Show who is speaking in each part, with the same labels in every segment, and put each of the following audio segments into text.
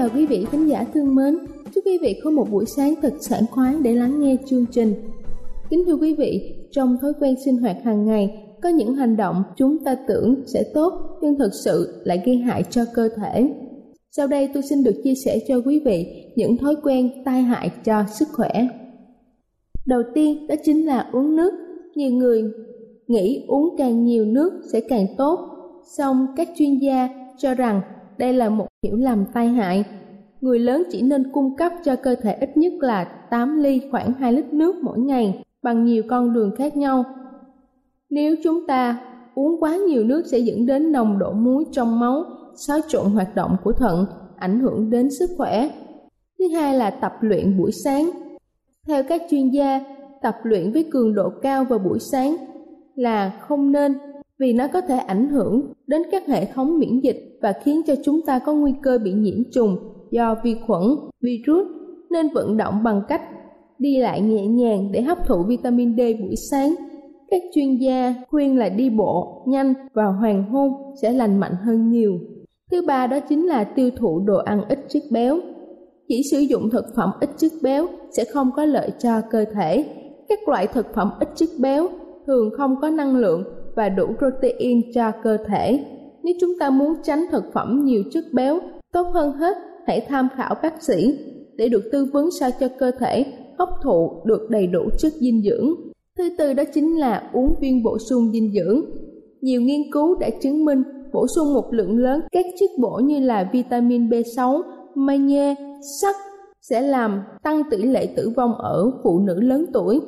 Speaker 1: Chào quý vị khán giả thương mến. Chúc quý vị có một buổi sáng thật sảng khoái để lắng nghe chương trình. Kính thưa quý vị, trong thói quen sinh hoạt hàng ngày, có những hành động chúng ta tưởng sẽ tốt nhưng thực sự lại gây hại cho cơ thể. Sau đây tôi xin được chia sẻ cho quý vị những thói quen tai hại cho sức khỏe. Đầu tiên đó chính là uống nước. Nhiều người nghĩ uống càng nhiều nước sẽ càng tốt, song các chuyên gia cho rằng đây là một hiểu lầm tai hại. Người lớn chỉ nên cung cấp cho cơ thể ít nhất là 8 ly khoảng 2 lít nước mỗi ngày bằng nhiều con đường khác nhau. Nếu chúng ta uống quá nhiều nước sẽ dẫn đến nồng độ muối trong máu, xáo trộn hoạt động của thận, ảnh hưởng đến sức khỏe. Thứ hai là tập luyện buổi sáng. Theo các chuyên gia, tập luyện với cường độ cao vào buổi sáng là không nên vì nó có thể ảnh hưởng đến các hệ thống miễn dịch và khiến cho chúng ta có nguy cơ bị nhiễm trùng do vi khuẩn, virus nên vận động bằng cách đi lại nhẹ nhàng để hấp thụ vitamin D buổi sáng. Các chuyên gia khuyên là đi bộ nhanh vào hoàng hôn sẽ lành mạnh hơn nhiều. Thứ ba đó chính là tiêu thụ đồ ăn ít chất béo. Chỉ sử dụng thực phẩm ít chất béo sẽ không có lợi cho cơ thể. Các loại thực phẩm ít chất béo thường không có năng lượng và đủ protein cho cơ thể. Nếu chúng ta muốn tránh thực phẩm nhiều chất béo, tốt hơn hết hãy tham khảo bác sĩ để được tư vấn sao cho cơ thể hấp thụ được đầy đủ chất dinh dưỡng. Thứ tư đó chính là uống viên bổ sung dinh dưỡng. Nhiều nghiên cứu đã chứng minh bổ sung một lượng lớn các chất bổ như là vitamin B6, magie, sắt sẽ làm tăng tỷ lệ tử vong ở phụ nữ lớn tuổi.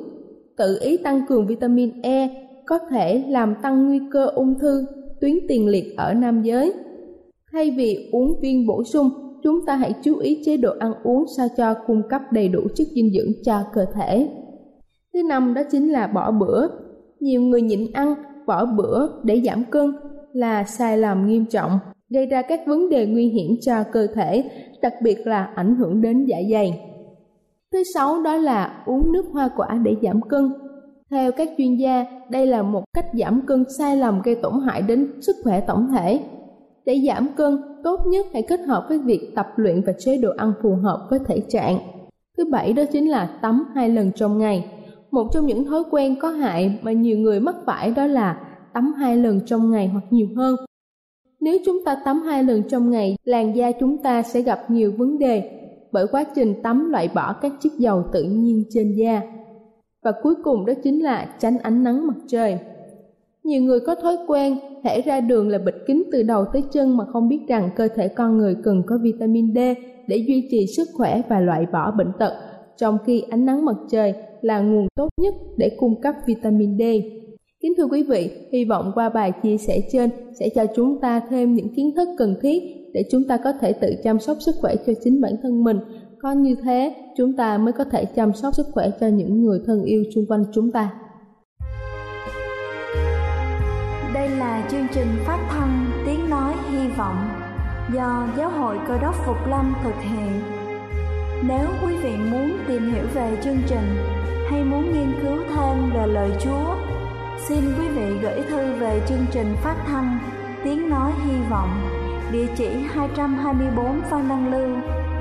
Speaker 1: Tự ý tăng cường vitamin E có thể làm tăng nguy cơ ung thư tuyến tiền liệt ở nam giới. Thay vì uống viên bổ sung, chúng ta hãy chú ý chế độ ăn uống sao cho cung cấp đầy đủ chất dinh dưỡng cho cơ thể. Thứ năm đó chính là bỏ bữa. Nhiều người nhịn ăn, bỏ bữa để giảm cân là sai lầm nghiêm trọng, gây ra các vấn đề nguy hiểm cho cơ thể, đặc biệt là ảnh hưởng đến dạ dày. Thứ sáu đó là uống nước hoa quả để giảm cân. Theo các chuyên gia, đây là một cách giảm cân sai lầm gây tổn hại đến sức khỏe tổng thể. Để giảm cân, tốt nhất hãy kết hợp với việc tập luyện và chế độ ăn phù hợp với thể trạng. Thứ bảy đó chính là tắm hai lần trong ngày. Một trong những thói quen có hại mà nhiều người mắc phải đó là tắm hai lần trong ngày hoặc nhiều hơn. Nếu chúng ta tắm hai lần trong ngày, làn da chúng ta sẽ gặp nhiều vấn đề bởi quá trình tắm loại bỏ các chất dầu tự nhiên trên da. Và cuối cùng đó chính là tránh ánh nắng mặt trời. Nhiều người có thói quen thể ra đường là bịt kín từ đầu tới chân mà không biết rằng cơ thể con người cần có vitamin D để duy trì sức khỏe và loại bỏ bệnh tật, trong khi ánh nắng mặt trời là nguồn tốt nhất để cung cấp vitamin D. Kính thưa quý vị, hy vọng qua bài chia sẻ trên sẽ cho chúng ta thêm những kiến thức cần thiết để chúng ta có thể tự chăm sóc sức khỏe cho chính bản thân mình. Có như thế, chúng ta mới có thể chăm sóc sức khỏe cho những người thân yêu xung quanh chúng ta.
Speaker 2: Đây là chương trình phát thanh Tiếng Nói Hy Vọng do Giáo hội Cơ đốc Phục Lâm thực hiện. Nếu quý vị muốn tìm hiểu về chương trình hay muốn nghiên cứu thêm về lời Chúa, xin quý vị gửi thư về chương trình phát thanh Tiếng Nói Hy Vọng, địa chỉ 224 Phan Đăng Lưu,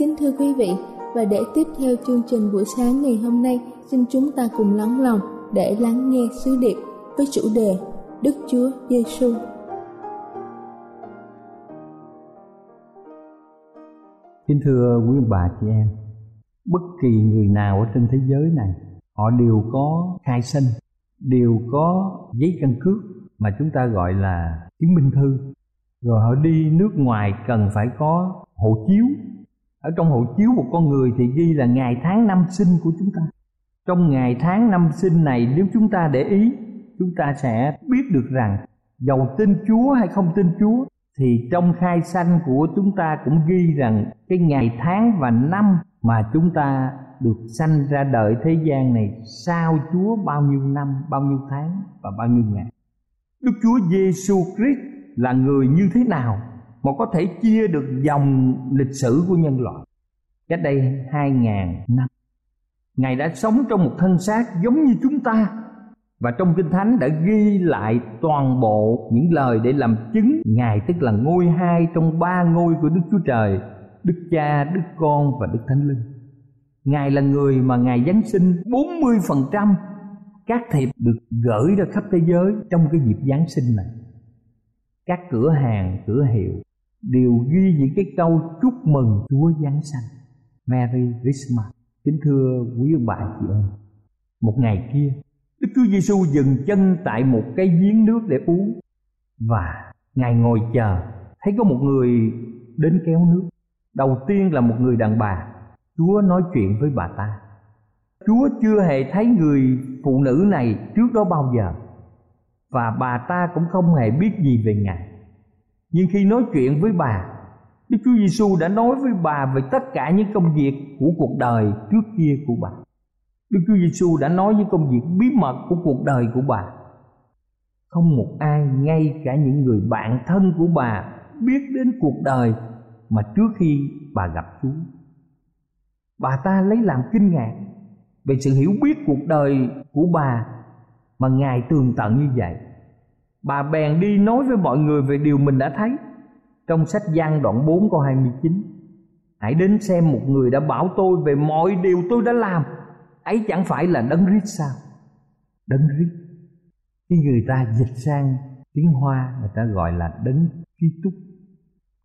Speaker 1: Kính thưa quý vị, và để tiếp theo chương trình buổi sáng ngày hôm nay, xin chúng ta cùng lắng lòng để lắng nghe sứ điệp với chủ đề Đức Chúa Giêsu.
Speaker 3: Kính thưa quý bà chị em, bất kỳ người nào ở trên thế giới này, họ đều có khai sinh, đều có giấy căn cước mà chúng ta gọi là chứng minh thư. Rồi họ đi nước ngoài cần phải có hộ chiếu ở trong hộ chiếu một con người thì ghi là ngày tháng năm sinh của chúng ta trong ngày tháng năm sinh này nếu chúng ta để ý chúng ta sẽ biết được rằng dầu tin chúa hay không tin chúa thì trong khai sanh của chúng ta cũng ghi rằng cái ngày tháng và năm mà chúng ta được sanh ra đời thế gian này sau Chúa bao nhiêu năm, bao nhiêu tháng và bao nhiêu ngày. Đức Chúa Giêsu Christ là người như thế nào mà có thể chia được dòng lịch sử của nhân loại cách đây hai ngàn năm ngài đã sống trong một thân xác giống như chúng ta và trong kinh thánh đã ghi lại toàn bộ những lời để làm chứng ngài tức là ngôi hai trong ba ngôi của đức chúa trời đức cha đức con và đức thánh linh ngài là người mà ngài giáng sinh 40% các thiệp được gửi ra khắp thế giới trong cái dịp Giáng sinh này. Các cửa hàng, cửa hiệu đều ghi những cái câu chúc mừng Chúa Giáng sanh. Merry Christmas. Kính thưa quý ông bà chị em, một ngày kia, Đức Chúa Giêsu dừng chân tại một cái giếng nước để uống và ngài ngồi chờ, thấy có một người đến kéo nước. Đầu tiên là một người đàn bà, Chúa nói chuyện với bà ta. Chúa chưa hề thấy người phụ nữ này trước đó bao giờ và bà ta cũng không hề biết gì về ngài nhưng khi nói chuyện với bà, Đức Chúa Giêsu đã nói với bà về tất cả những công việc của cuộc đời trước kia của bà. Đức Chúa Giêsu đã nói với công việc bí mật của cuộc đời của bà. Không một ai, ngay cả những người bạn thân của bà, biết đến cuộc đời mà trước khi bà gặp Chúa. Bà ta lấy làm kinh ngạc về sự hiểu biết cuộc đời của bà mà Ngài tường tận như vậy bà bèn đi nói với mọi người về điều mình đã thấy. Trong sách Giăng đoạn 4 câu 29 Hãy đến xem một người đã bảo tôi về mọi điều tôi đã làm. Ấy chẳng phải là đấng rít sao? Đấng rít Khi người ta dịch sang tiếng Hoa, Người ta gọi là đấng Kitô.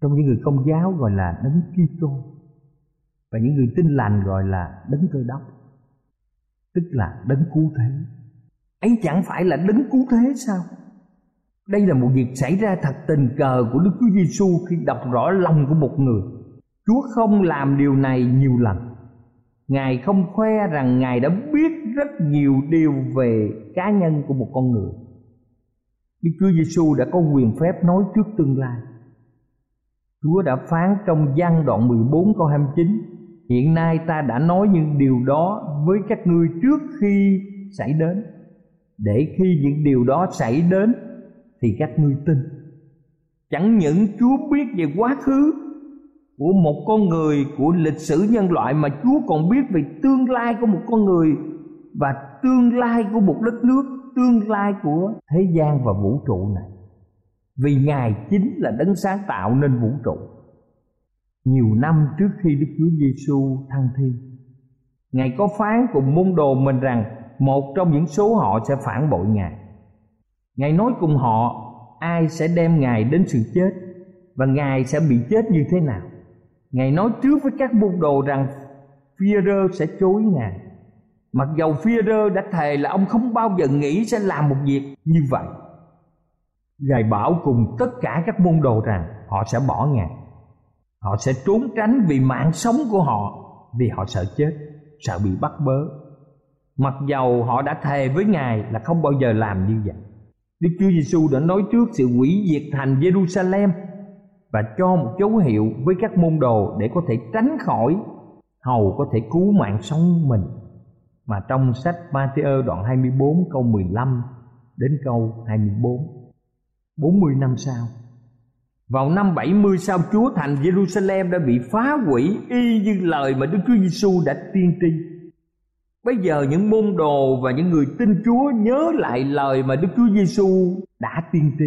Speaker 3: Trong những người công giáo gọi là đấng Kitô. Và những người tin lành gọi là đấng cơ đốc. Tức là đấng cứu thế. Ấy chẳng phải là đấng cứu thế sao? Đây là một việc xảy ra thật tình cờ của Đức Chúa Giêsu khi đọc rõ lòng của một người. Chúa không làm điều này nhiều lần. Ngài không khoe rằng Ngài đã biết rất nhiều điều về cá nhân của một con người. Đức Chúa Giêsu đã có quyền phép nói trước tương lai. Chúa đã phán trong gian đoạn 14 câu 29 Hiện nay ta đã nói những điều đó với các ngươi trước khi xảy đến Để khi những điều đó xảy đến thì các ngươi tin. Chẳng những chúa biết về quá khứ của một con người, của lịch sử nhân loại, mà chúa còn biết về tương lai của một con người và tương lai của một đất nước, tương lai của thế gian và vũ trụ này. Vì ngài chính là đấng sáng tạo nên vũ trụ. Nhiều năm trước khi đức chúa giêsu thăng thiên, ngài có phán cùng môn đồ mình rằng một trong những số họ sẽ phản bội ngài. Ngài nói cùng họ, ai sẽ đem Ngài đến sự chết và Ngài sẽ bị chết như thế nào. Ngài nói trước với các môn đồ rằng Führer sẽ chối Ngài. mặc dầu phi rơ đã thề là ông không bao giờ nghĩ sẽ làm một việc như vậy ngài bảo cùng tất cả các môn đồ rằng, họ sẽ bỏ ngài họ sẽ trốn tránh vì mạng sống của họ, vì họ sợ chết, sợ bị bắt bớ mặc dầu họ đã thề với ngài là không bao giờ làm như vậy đức chúa giêsu đã nói trước sự hủy diệt thành jerusalem và cho một dấu hiệu với các môn đồ để có thể tránh khỏi, hầu có thể cứu mạng sống mình mà trong sách Matthew đoạn 24 câu 15 đến câu 24 40 năm sau, vào năm 70 sau Chúa thành Jerusalem đã bị phá hủy y như lời mà Đức Chúa Giêsu đã tiên tri. Bây giờ những môn đồ và những người tin Chúa nhớ lại lời mà Đức Chúa Giêsu đã tiên tri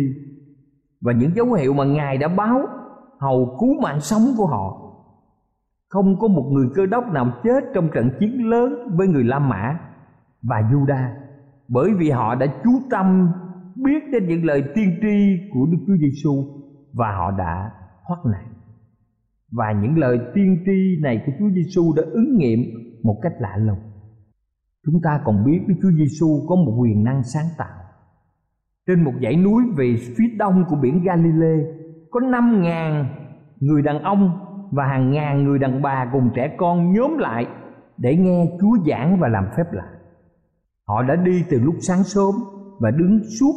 Speaker 3: và những dấu hiệu mà Ngài đã báo, hầu cứu mạng sống của họ. Không có một người cơ đốc nào chết trong trận chiến lớn với người La Mã và Juda bởi vì họ đã chú tâm biết đến những lời tiên tri của Đức Chúa Giêsu và họ đã thoát nạn. Và những lời tiên tri này của Chúa Giêsu đã ứng nghiệm một cách lạ lùng. Chúng ta còn biết Đức Chúa Giêsu có một quyền năng sáng tạo. Trên một dãy núi về phía đông của biển Galilee, có năm ngàn người đàn ông và hàng ngàn người đàn bà cùng trẻ con nhóm lại để nghe Chúa giảng và làm phép lạ. Họ đã đi từ lúc sáng sớm và đứng suốt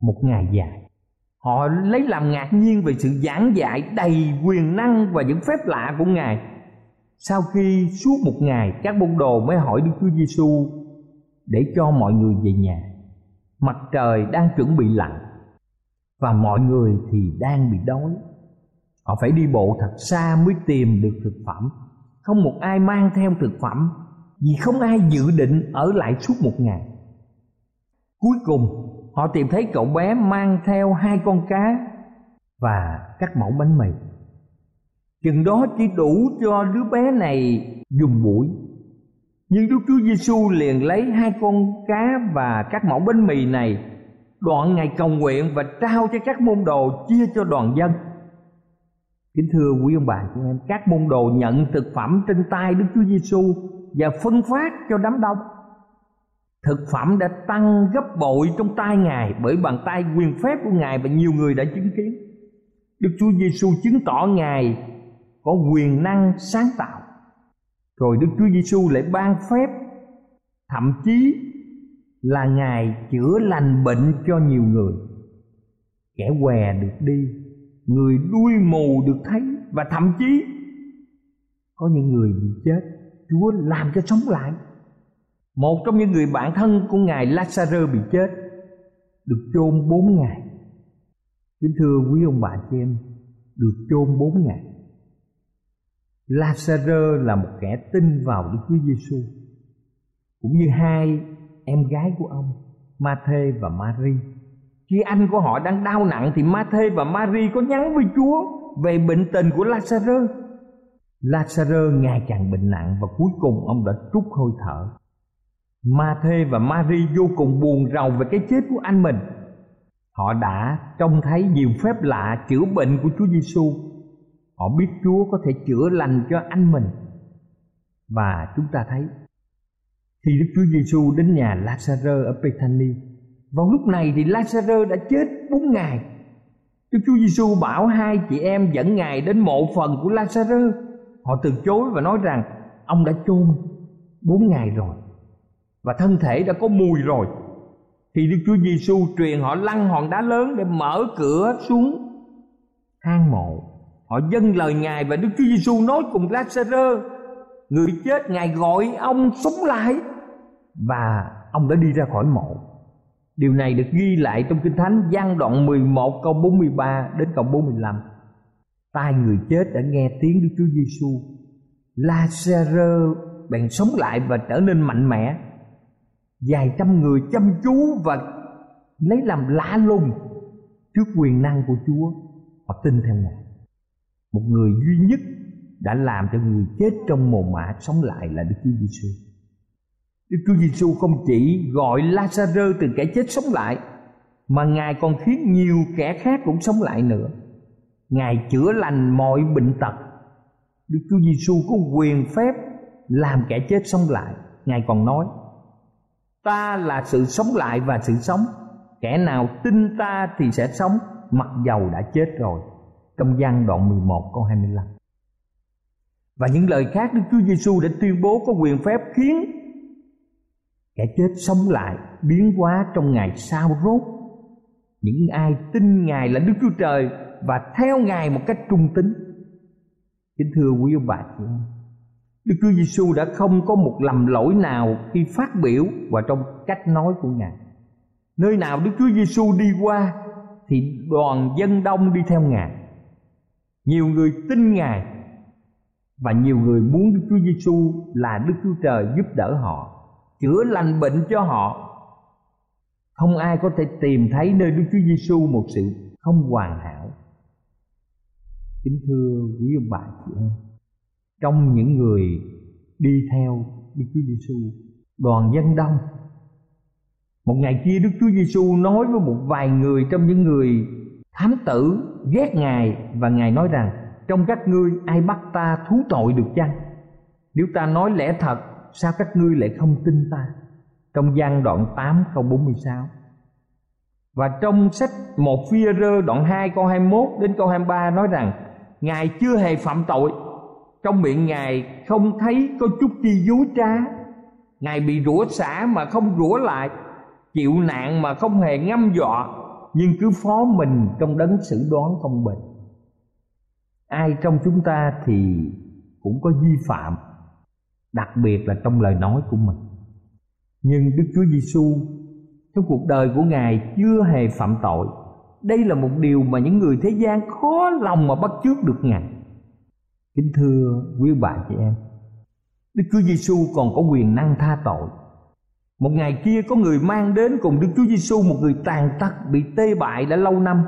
Speaker 3: một ngày dài họ lấy làm ngạc nhiên về sự giảng dạy đầy quyền năng và những phép lạ của ngài sau khi suốt một ngày, các môn đồ mới hỏi đức chúa giêsu để cho mọi người về nhà. Mặt trời đang chuẩn bị lặn và mọi người thì đang bị đói. Họ phải đi bộ thật xa mới tìm được thực phẩm. Không một ai mang theo thực phẩm, vì không ai dự định ở lại suốt một ngày. Cuối cùng, họ tìm thấy cậu bé mang theo hai con cá và các mẫu bánh mì chừng đó chỉ đủ cho đứa bé này dùng mũi. Nhưng Đức Chúa Giêsu liền lấy hai con cá và các mẫu bánh mì này đoạn ngày cầu nguyện và trao cho các môn đồ chia cho đoàn dân. Kính thưa quý ông bà chị em, các môn đồ nhận thực phẩm trên tay Đức Chúa Giêsu và phân phát cho đám đông. Thực phẩm đã tăng gấp bội trong tay ngài bởi bàn tay quyền phép của ngài và nhiều người đã chứng kiến. Đức chúa giêsu chứng tỏ ngài có quyền năng sáng tạo. Rồi đức chúa giêsu lại ban phép, thậm chí là ngài chữa lành bệnh cho nhiều người. Kẻ què được đi, người đuôi mù được thấy, và thậm chí có những người bị chết, chúa làm cho sống lại. Một trong những người bạn thân của ngài Lazarus bị chết, được chôn bốn ngày. Kính thưa quý ông bà chị em, được chôn bốn ngày. Lazarus là một kẻ tin vào Đức Chúa Giêsu cũng như hai em gái của ông Ma-thê và Ma-ri khi anh của họ đang đau nặng thì Ma-thê và Ma-ri có nhắn với Chúa về bệnh tình của Lazarus Lazarus ngày càng bệnh nặng và cuối cùng ông đã trút hơi thở Ma Thê và Mary vô cùng buồn rầu về cái chết của anh mình. Họ đã trông thấy nhiều phép lạ chữa bệnh của Chúa Giêsu. Họ biết Chúa có thể chữa lành cho anh mình. Và chúng ta thấy khi Đức Chúa Giêsu đến nhà lazaro ở Bethany, vào lúc này thì lazaro đã chết bốn ngày. Đức Chúa Giêsu bảo hai chị em dẫn ngài đến mộ phần của lazaro Họ từ chối và nói rằng ông đã chôn bốn ngày rồi và thân thể đã có mùi rồi thì Đức Chúa Giêsu truyền họ lăn hòn đá lớn để mở cửa xuống hang mộ. Họ dâng lời Ngài và Đức Chúa Giêsu nói cùng lazaro người chết, Ngài gọi ông sống lại và ông đã đi ra khỏi mộ. Điều này được ghi lại trong Kinh Thánh gian đoạn 11 câu 43 đến câu 45. Tai người chết đã nghe tiếng Đức Chúa Giêsu. lazaro bèn sống lại và trở nên mạnh mẽ vài trăm người chăm chú và lấy làm lạ lùng trước quyền năng của Chúa, họ tin theo Ngài một người duy nhất đã làm cho người chết trong mồ mả sống lại là Đức Chúa Giêsu. Đức Chúa Giêsu không chỉ gọi Lazarus từ kẻ chết sống lại, mà Ngài còn khiến nhiều kẻ khác cũng sống lại nữa. Ngài chữa lành mọi bệnh tật. Đức Chúa Giêsu có quyền phép làm kẻ chết sống lại ngài còn nói, ta là sự sống lại và sự sống kẻ nào tin ta thì sẽ sống, mặc dầu đã chết rồi trong gian đoạn 11 câu 25 và những lời khác Đức Chúa Giêsu đã tuyên bố có quyền phép khiến kẻ chết sống lại biến hóa trong ngày sau rốt. Những ai tin ngài là đức chúa trời và theo ngài một cách trung tín. Kính thưa quý ông bà chị em, đức chúa giêsu đã không có một lầm lỗi nào khi phát biểu và trong cách nói của ngài. Nơi nào đức chúa giêsu đi qua thì đoàn dân đông đi theo ngài nhiều người tin ngài và nhiều người muốn đức chúa giêsu là đức chúa trời giúp đỡ họ chữa lành bệnh cho họ không ai có thể tìm thấy nơi Đức Chúa Giêsu một sự không hoàn hảo. Kính thưa quý ông bà chị em, trong những người đi theo Đức Chúa Giêsu, đoàn dân đông. Một ngày kia Đức Chúa Giêsu nói với một vài người trong những người thám tử ghét Ngài và Ngài nói rằng, trong các ngươi ai bắt ta thú tội được chăng? Nếu ta nói lẽ thật, sao các ngươi lại không tin ta? Trong gian đoạn 8 câu 46 và trong sách một phi rơ đoạn 2 câu 21 đến câu 23 nói rằng, Ngài chưa hề phạm tội. Trong miệng Ngài không thấy có chút chi dối trá. Ngài bị rủa xả mà không rủa lại. Chịu nạn mà không hề ngâm dọa. Nhưng cứ phó mình trong đấng xử đoán công bình Ai trong chúng ta thì cũng có vi phạm, đặc biệt là trong lời nói của mình. Nhưng đức chúa giêsu trong cuộc đời của ngài chưa hề phạm tội. Đây là một điều mà những người thế gian khó lòng mà bắt chước được ngài. Kính thưa quý bà chị em, đức chúa giêsu còn có quyền năng tha tội một ngày kia có người mang đến cùng đức chúa giêsu một người tàn tật bị tê bại đã lâu năm.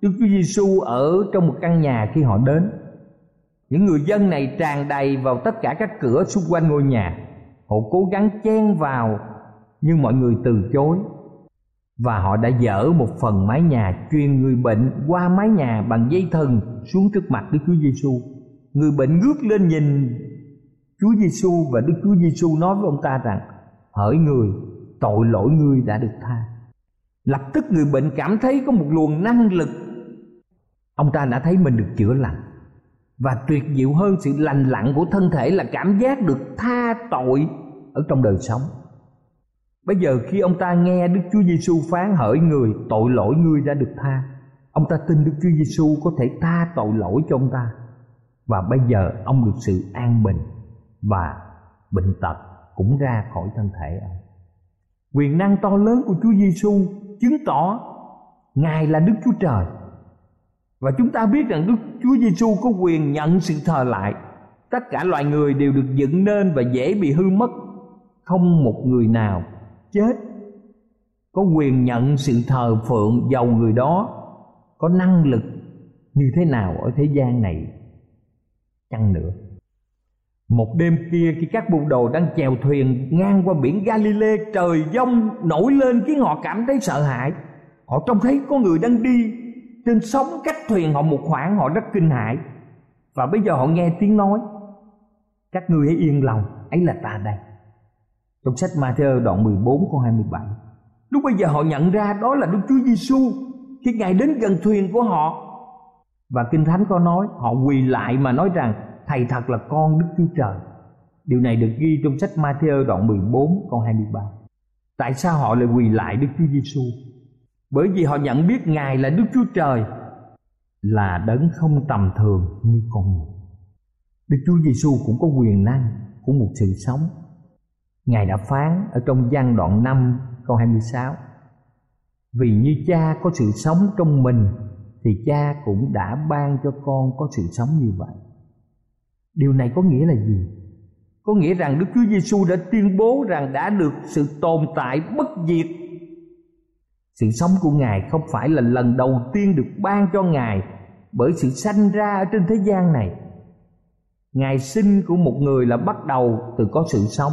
Speaker 3: Đức chúa giêsu ở trong một căn nhà khi họ đến. Những người dân này tràn đầy vào tất cả các cửa xung quanh ngôi nhà. Họ cố gắng chen vào, nhưng mọi người từ chối. Và họ đã dỡ một phần mái nhà, truyền người bệnh qua mái nhà bằng dây thừng xuống trước mặt Đức Chúa Giêsu. Người bệnh ngước lên nhìn Chúa Giêsu và Đức Chúa Giêsu nói với ông ta rằng: "Hỡi người, tội lỗi ngươi đã được tha." Lập tức người bệnh cảm thấy có một luồng năng lực. Ông ta đã thấy mình được chữa lành và tuyệt diệu hơn sự lành lặn của thân thể là cảm giác được tha tội ở trong đời sống bây giờ khi ông ta nghe đức chúa giêsu phán hỡi người tội lỗi ngươi đã được tha ông ta tin đức chúa giêsu có thể tha tội lỗi cho ông ta và bây giờ ông được sự an bình và bệnh tật cũng ra khỏi thân thể ông. Quyền năng to lớn của chúa giêsu chứng tỏ ngài là đức chúa trời. Và chúng ta biết rằng Đức Chúa Giêsu có quyền nhận sự thờ lại. Tất cả loài người đều được dựng nên và dễ bị hư mất. Không một người nào chết. Có quyền nhận sự thờ phượng giàu người đó. Có năng lực như thế nào ở thế gian này? Chăng nữa? Một đêm kia khi các môn đồ đang chèo thuyền ngang qua biển Galilee trời giông nổi lên khiến họ cảm thấy sợ hãi. Họ trông thấy có người đang đi trên sóng cách thuyền họ một khoảng, họ rất kinh hãi. Và bây giờ họ nghe tiếng nói. Các ngươi hãy yên lòng, ấy là ta đây. Trong sách Matthew đoạn 14 câu 27 lúc bây giờ họ nhận ra đó là Đức Chúa Giêsu khi ngài đến gần thuyền của họ. Và kinh thánh có nói, họ quỳ lại mà nói rằng thầy thật là con Đức Chúa Trời. Điều này được ghi trong sách Matthew đoạn 14 câu 23 tại sao họ lại quỳ lại Đức Chúa Giêsu bởi vì họ nhận biết ngài là đức chúa trời, là đấng không tầm thường như con người. Đức chúa giêsu cũng có quyền năng của một sự sống. Ngài đã phán ở trong gian đoạn 5 câu 26 vì như cha có sự sống trong mình, thì cha cũng đã ban cho con có sự sống như vậy điều này có nghĩa là gì? Có nghĩa rằng đức chúa giêsu đã tuyên bố rằng đã được sự tồn tại bất diệt. Sự sống của ngài không phải là lần đầu tiên được ban cho ngài bởi sự sanh ra ở trên thế gian này. Ngày sinh của một người là bắt đầu từ có sự sống.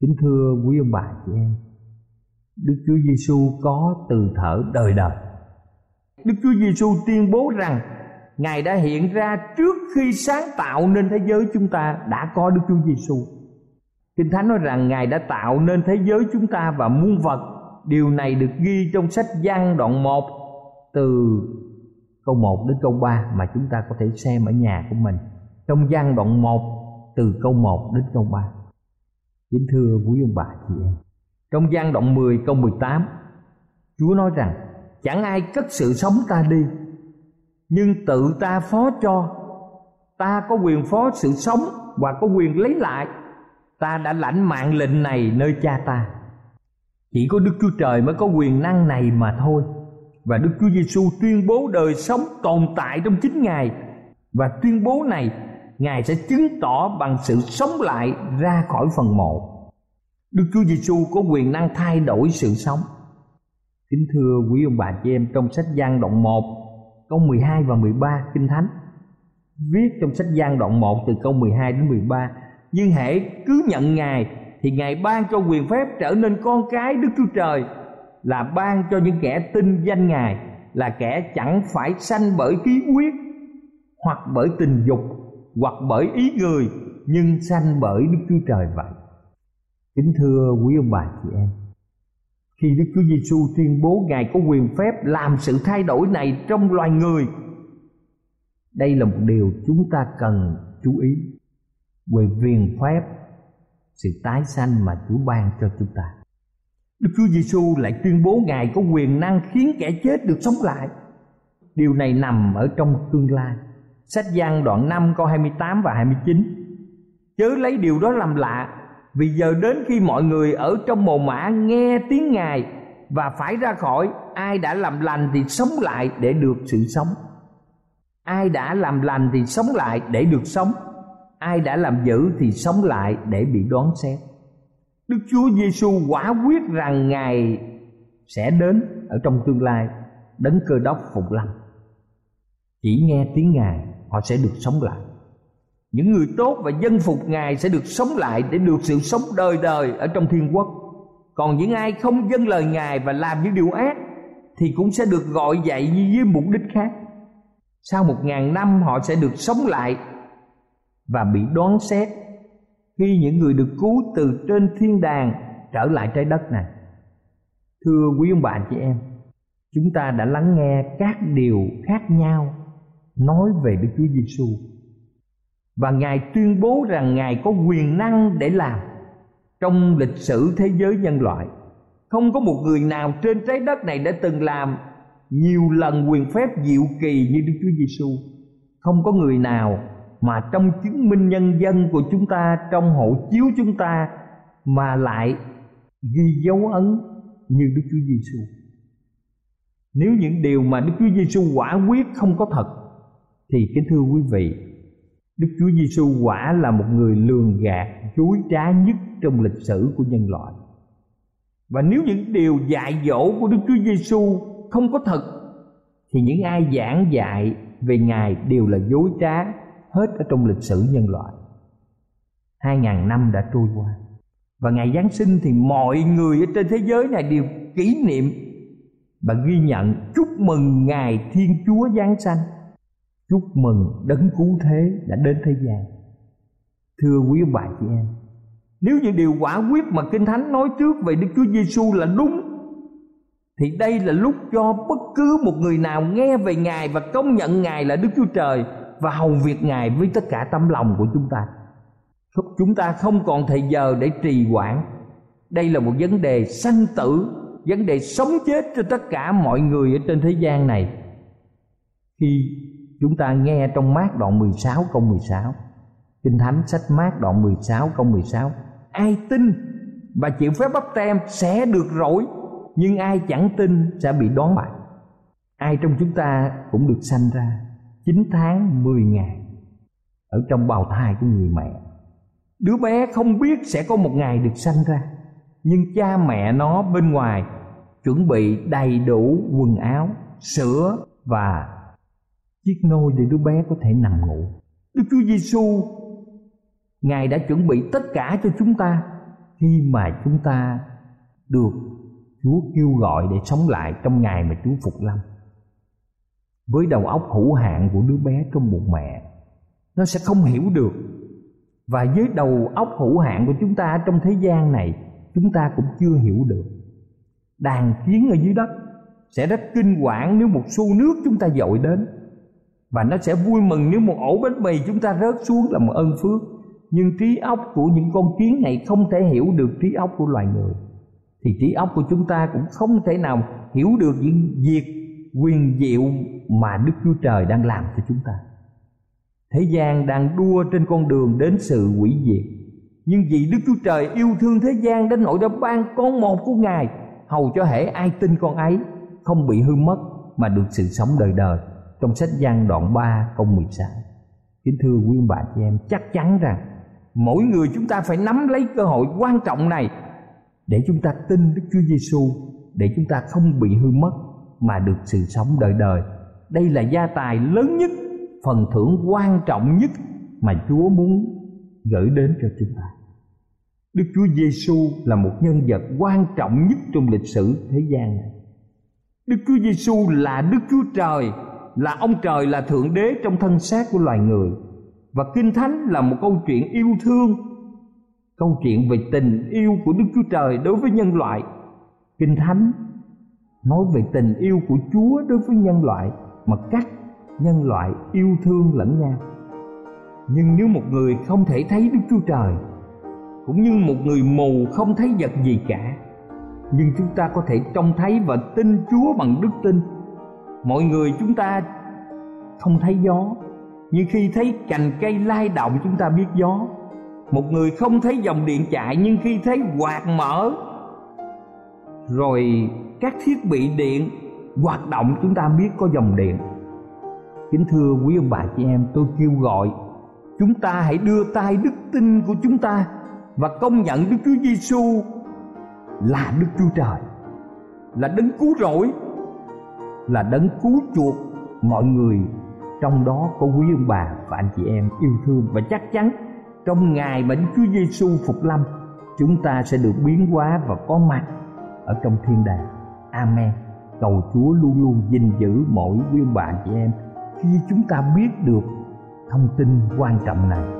Speaker 3: Kính thưa quý ông bà chị em, đức chúa giêsu có từ thở đời đời. Đức chúa giêsu tuyên bố rằng ngài đã hiện ra trước khi sáng tạo nên thế giới chúng ta đã có đức chúa giêsu Kinh Thánh nói rằng Ngài đã tạo nên thế giới chúng ta và muôn vật. Điều này được ghi trong sách Giăng đoạn 1 từ câu 1 đến câu 3 mà chúng ta có thể xem ở nhà của mình. Trong Giăng đoạn 1 từ câu 1 đến câu 3. Kính thưa quý ông bà chị em. Trong Giăng đoạn 10 câu 18, Chúa nói rằng chẳng ai cất sự sống ta đi, nhưng tự ta phó cho. Ta có quyền phó sự sống và có quyền lấy lại. Ta đã lãnh mạng lệnh này nơi cha ta. Chỉ có đức chúa trời mới có quyền năng này mà thôi. Và đức chúa giêsu tuyên bố đời sống tồn tại trong chính ngài. Và tuyên bố này, ngài sẽ chứng tỏ bằng sự sống lại ra khỏi phần mộ. Đức chúa giêsu có quyền năng thay đổi sự sống. Kính thưa quý ông bà chị em, trong sách giang đoạn 1 câu 12 và 13 kinh thánh. Viết trong sách gian đoạn 1 từ câu 12 đến 13 nhưng hãy cứ nhận ngài, thì ngài ban cho quyền phép trở nên con cái đức chúa trời, là ban cho những kẻ tin danh ngài, là kẻ chẳng phải sanh bởi khí huyết hoặc bởi tình dục, hoặc bởi ý người, nhưng sanh bởi đức chúa trời vậy. Kính thưa quý ông bà chị em khi đức chúa giêsu tuyên bố ngài có quyền phép làm sự thay đổi này trong loài người đây là một điều chúng ta cần chú ý về quyền phép sự tái sanh mà Chúa ban cho chúng ta. Đức Chúa Giêsu lại tuyên bố Ngài có quyền năng khiến kẻ chết được sống lại. Điều này nằm ở trong tương lai. Sách Giăng đoạn 5 câu 28 và 29. Chớ lấy điều đó làm lạ, vì giờ đến khi mọi người ở trong mồ mã nghe tiếng Ngài và phải ra khỏi, ai đã làm lành thì sống lại để được sự sống. Ai đã làm lành thì sống lại để được sống. Ai đã làm dữ thì sống lại để bị đoán xét. Đức chúa giêsu quả quyết rằng ngài sẽ đến ở trong tương lai đấng cơ đốc phục lâm. Chỉ nghe tiếng ngài họ sẽ được sống lại những người tốt và dân phục ngài sẽ được sống lại để được sự sống đời đời ở trong thiên quốc. Còn những ai không dâng lời ngài và làm những điều ác thì cũng sẽ được gọi dậy với mục đích khác. Sau một ngàn năm, họ sẽ được sống lại và bị đoán xét khi những người được cứu từ trên thiên đàng trở lại trái đất này. Thưa quý ông bà chị em, chúng ta đã lắng nghe các điều khác nhau nói về đức chúa giêsu và ngài tuyên bố rằng ngài có quyền năng để làm trong lịch sử thế giới nhân loại không có một người nào trên trái đất này đã từng làm nhiều lần quyền phép diệu kỳ như đức chúa giêsu không có người nào mà trong chứng minh nhân dân của chúng ta trong hộ chiếu chúng ta mà lại ghi dấu ấn như Đức Chúa Giêsu. Nếu những điều mà Đức Chúa Giêsu quả quyết không có thật thì kính thưa quý vị, Đức Chúa Giêsu quả là một người lường gạt, dối trá nhất trong lịch sử của nhân loại. Và nếu những điều dạy dỗ của Đức Chúa Giêsu không có thật thì những ai giảng dạy về Ngài đều là dối trá hết ở trong lịch sử nhân loại hai ngàn năm đã trôi qua và ngày Giáng sinh thì mọi người ở trên thế giới này đều kỷ niệm và ghi nhận chúc mừng ngày Thiên Chúa Giáng sanh chúc mừng đấng cứu thế đã đến thế gian thưa quý bà chị em nếu những điều quả quyết mà kinh thánh nói trước về Đức Chúa Giêsu là đúng thì đây là lúc cho bất cứ một người nào nghe về Ngài và công nhận Ngài là Đức Chúa Trời và hầu việc Ngài với tất cả tấm lòng của chúng ta. Chúng ta không còn thời giờ để trì hoãn. Đây là một vấn đề sanh tử, vấn đề sống chết cho tất cả mọi người ở trên thế gian này. Khi chúng ta nghe trong mát đoạn 16 câu 16, Kinh Thánh sách mát đoạn 16 câu 16, ai tin và chịu phép bắp tem sẽ được rỗi, nhưng ai chẳng tin sẽ bị đoán bại. Ai trong chúng ta cũng được sanh ra 9 tháng 10 ngày ở trong bào thai của người mẹ. Đứa bé không biết sẽ có một ngày được sanh ra nhưng cha mẹ nó bên ngoài chuẩn bị đầy đủ quần áo sữa và chiếc nôi để đứa bé có thể nằm ngủ. Đức chúa giêsu ngài đã chuẩn bị tất cả cho chúng ta khi mà chúng ta được chúa kêu gọi để sống lại trong ngày mà chúa phục lâm. Với đầu óc hữu hạn của đứa bé trong bụng mẹ, nó sẽ không hiểu được. Và với đầu óc hữu hạn của chúng ta trong thế gian này, chúng ta cũng chưa hiểu được. Đàn kiến ở dưới đất sẽ rất kinh quản nếu một xu nước chúng ta dội đến và nó sẽ vui mừng nếu một ổ bánh mì chúng ta rớt xuống là một ơn phước. Nhưng trí óc của những con kiến này không thể hiểu được trí óc của loài người. Thì trí óc của chúng ta cũng không thể nào hiểu được những việc quyền diệu mà đức chúa trời đang làm cho chúng ta. Thế gian đang đua trên con đường đến sự hủy diệt. Nhưng vì đức chúa trời yêu thương thế gian đến nỗi đã ban con một của ngài, hầu cho hễ ai tin con ấy không bị hư mất mà được sự sống đời đời trong sách Giăng đoạn 3 câu 16. Kính thưa quý ông bà chị em, chắc chắn rằng mỗi người chúng ta phải nắm lấy cơ hội quan trọng này để chúng ta tin Đức Chúa Giêsu để chúng ta không bị hư mất mà được sự sống đời đời. Đây là gia tài lớn nhất, phần thưởng quan trọng nhất mà Chúa muốn gửi đến cho chúng ta. Đức Chúa Giêsu là một nhân vật quan trọng nhất trong lịch sử thế gian này. Đức Chúa Giêsu là Đức Chúa Trời, là ông trời là thượng đế trong thân xác của loài người. Và Kinh Thánh là một câu chuyện yêu thương, câu chuyện về tình yêu của Đức Chúa Trời đối với nhân loại. Kinh Thánh nói về tình yêu của Chúa đối với nhân loại mà cách nhân loại yêu thương lẫn nhau. Nhưng nếu một người không thể thấy Đức Chúa Trời cũng như một người mù không thấy vật gì cả nhưng chúng ta có thể trông thấy và tin Chúa bằng đức tin. Mọi người chúng ta không thấy gió, nhưng khi thấy cành cây lay động chúng ta biết gió. Một người không thấy dòng điện chạy nhưng khi thấy quạt mở rồi các thiết bị điện hoạt động chúng ta biết có dòng điện. Kính thưa quý ông bà chị em, tôi kêu gọi chúng ta hãy đưa tay đức tin của chúng ta và công nhận Đức Chúa Giêsu là Đức Chúa Trời, là đấng cứu rỗi, là đấng cứu chuộc mọi người, trong đó có quý ông bà và anh chị em yêu thương và chắc chắn, trong ngày mà Đức Chúa Giêsu phục lâm, chúng ta sẽ được biến hóa và có mặt ở trong thiên đàng. Amen. Cầu Chúa luôn luôn gìn giữ mỗi quý ông bà, anh chị em khi chúng ta biết được thông tin quan trọng này.